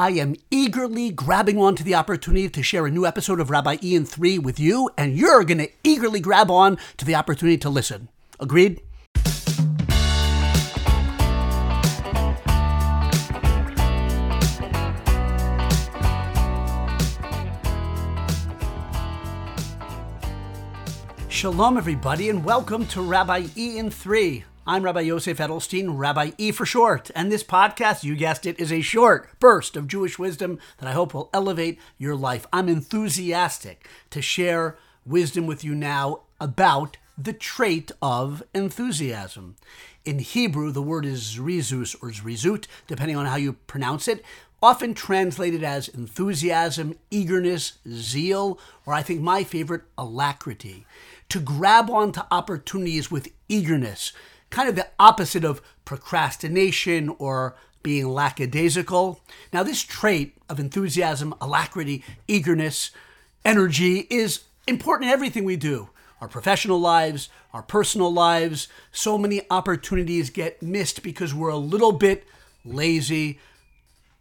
I am eagerly grabbing onto the opportunity to share a new episode of Rabbi Ian 3 with you, and you're going to eagerly grab on to the opportunity to listen. Agreed? Shalom, everybody, and welcome to Rabbi Ian 3. I'm Rabbi Yosef Edelstein, Rabbi E for short, and this podcast, you guessed it, is a short burst of Jewish wisdom that I hope will elevate your life. I'm enthusiastic to share wisdom with you now about the trait of enthusiasm. In Hebrew, the word is zrizus or zrizut, depending on how you pronounce it, often translated as enthusiasm, eagerness, zeal, or I think my favorite, alacrity. To grab onto opportunities with eagerness, kind of the opposite of procrastination or being lackadaisical. Now, this trait of enthusiasm, alacrity, eagerness, energy is important in everything we do our professional lives, our personal lives. So many opportunities get missed because we're a little bit lazy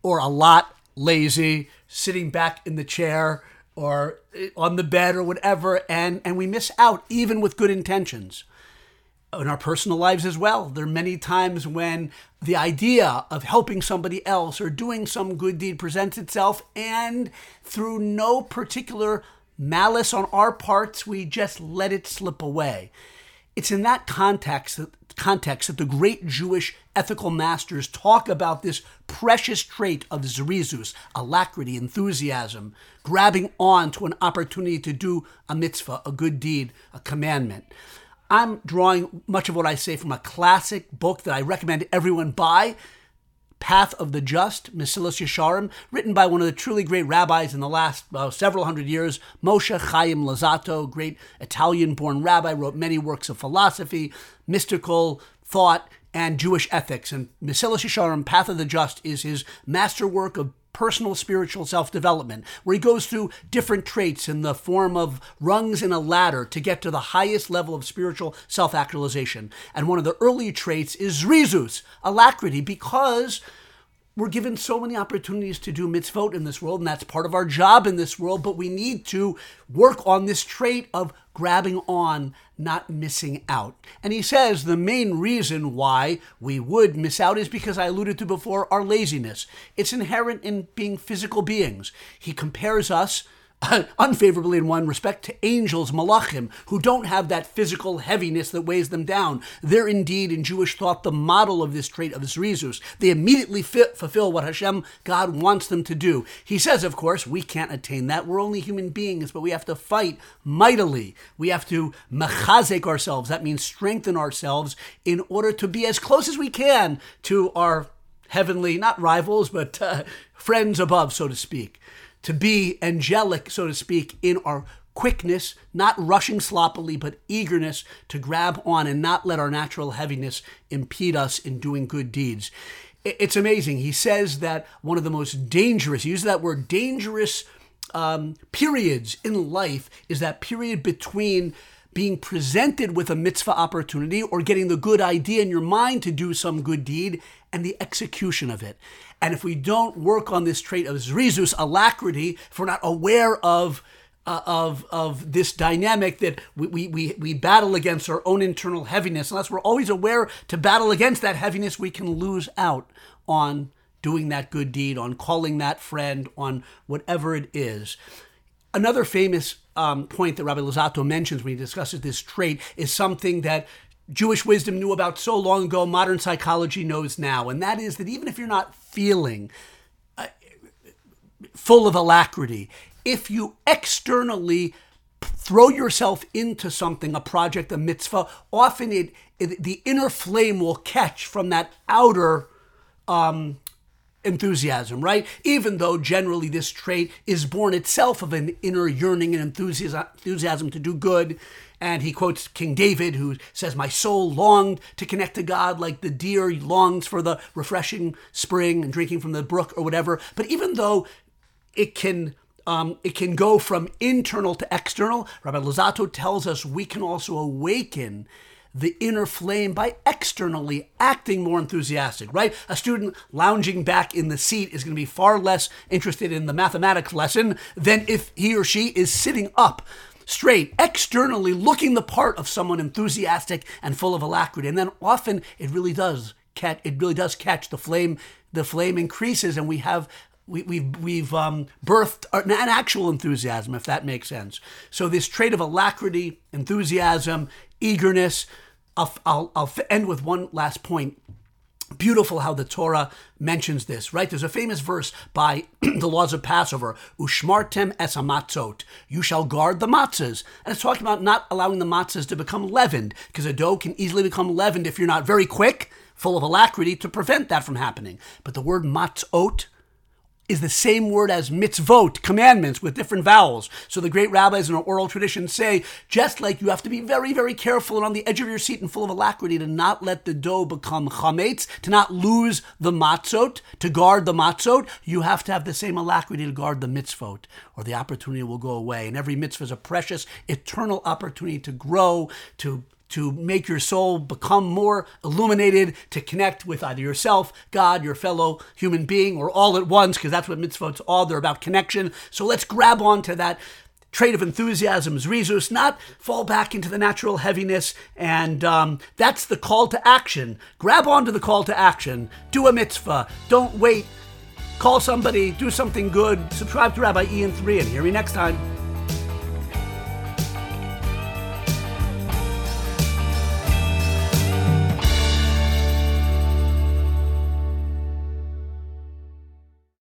or a lot lazy, sitting back in the chair or eh, on the bed or whatever, and, and we miss out even with good intentions in our personal lives as well. There are many times when the idea of helping somebody else or doing some good deed presents itself, and through no particular malice on our parts, we just let it slip away. It's in that context that, context that the great Jewish ethical masters talk about this precious trait of zrizus, alacrity, enthusiasm, grabbing on to an opportunity to do a mitzvah, a good deed, a commandment. I'm drawing much of what I say from a classic book that I recommend everyone buy. Path of the Just, Mesilas Yesharim, written by one of the truly great rabbis in the last uh, several hundred years, Moshe Chaim Luzzatto, great Italian-born rabbi, wrote many works of philosophy, mystical thought, and Jewish ethics. And Mesilas Yesharim, Path of the Just, is his masterwork of personal spiritual self development, where he goes through different traits in the form of rungs in a ladder to get to the highest level of spiritual self actualization. And one of the early traits is rizus, alacrity, because we're given so many opportunities to do mitzvot in this world, and that's part of our job in this world, but we need to work on this trait of grabbing on, not missing out. And he says the main reason why we would miss out is because I alluded to before our laziness. It's inherent in being physical beings. He compares us unfavorably in one respect to angels, malachim, who don't have that physical heaviness that weighs them down. They're indeed, in Jewish thought, the model of this trait of zrizus. They immediately fit, fulfill what Hashem, God, wants them to do. He says, of course, we can't attain that. We're only human beings, but we have to fight mightily. We have to mechazek ourselves. That means strengthen ourselves in order to be as close as we can to our heavenly, not rivals, but uh, friends above, so to speak to be angelic, so to speak, in our quickness, not rushing sloppily, but eagerness to grab on and not let our natural heaviness impede us in doing good deeds. It's amazing. He says that one of the most dangerous, he uses that word dangerous um, periods in life is that period between being presented with a mitzvah opportunity or getting the good idea in your mind to do some good deed and the execution of it. And if we don't work on this trait of zrizus, alacrity, if we're not aware of uh, of of this dynamic that we, we, we, we battle against our own internal heaviness, unless we're always aware to battle against that heaviness, we can lose out on doing that good deed, on calling that friend, on whatever it is. Another famous um, point that Rabbi Luzzatto mentions when he discusses this trait is something that Jewish wisdom knew about so long ago, modern psychology knows now, and that is that even if you're not feeling uh, full of alacrity, if you externally throw yourself into something, a project, a mitzvah, often it, it the inner flame will catch from that outer um, enthusiasm, right? Even though generally this trait is born itself of an inner yearning and enthusiasm to do good. And he quotes King David, who says, My soul longed to connect to God like the deer longs for the refreshing spring and drinking from the brook or whatever. But even though it can um, it can go from internal to external. Rabbi Luzzatto tells us we can also awaken the inner flame by externally acting more enthusiastic, right? A student lounging back in the seat is going to be far less interested in the mathematics lesson than if he or she is sitting up straight, externally looking the part of someone enthusiastic and full of alacrity. And then often it really does catch, it really does catch the flame. The flame increases, and we have we, we've we've um, birthed an actual enthusiasm, if that makes sense. So this trait of alacrity, enthusiasm, eagerness. I'll, I'll, I'll end with one last point beautiful how the Torah mentions this, right? There's a famous verse by the laws of Passover, Ushmartem es amatzot. You shall guard the matzahs. And it's talking about not allowing the matzahs to become leavened, because a dough can easily become leavened if you're not very quick, full of alacrity, to prevent that from happening. But the word matzot, is the same word as mitzvot, commandments with different vowels. So the great rabbis in our oral tradition say, just like you have to be very, very careful and on the edge of your seat and full of alacrity to not let the dough become chametz, to not lose the matzot, to guard the matzot, you have to have the same alacrity to guard the mitzvot, or the opportunity will go away. And every mitzvah is a precious, eternal opportunity to grow, to to make your soul become more illuminated, to connect with either yourself, God, your fellow human being, or all at once, because that's what mitzvot are. They're about connection. So let's grab onto that trait of enthusiasm, zrizus, not fall back into the natural heaviness. And um, that's the call to action. Grab onto the call to action. Do a mitzvah. Don't wait. Call somebody. Do something good. Subscribe to Rabbi Ian 3 and hear me next time.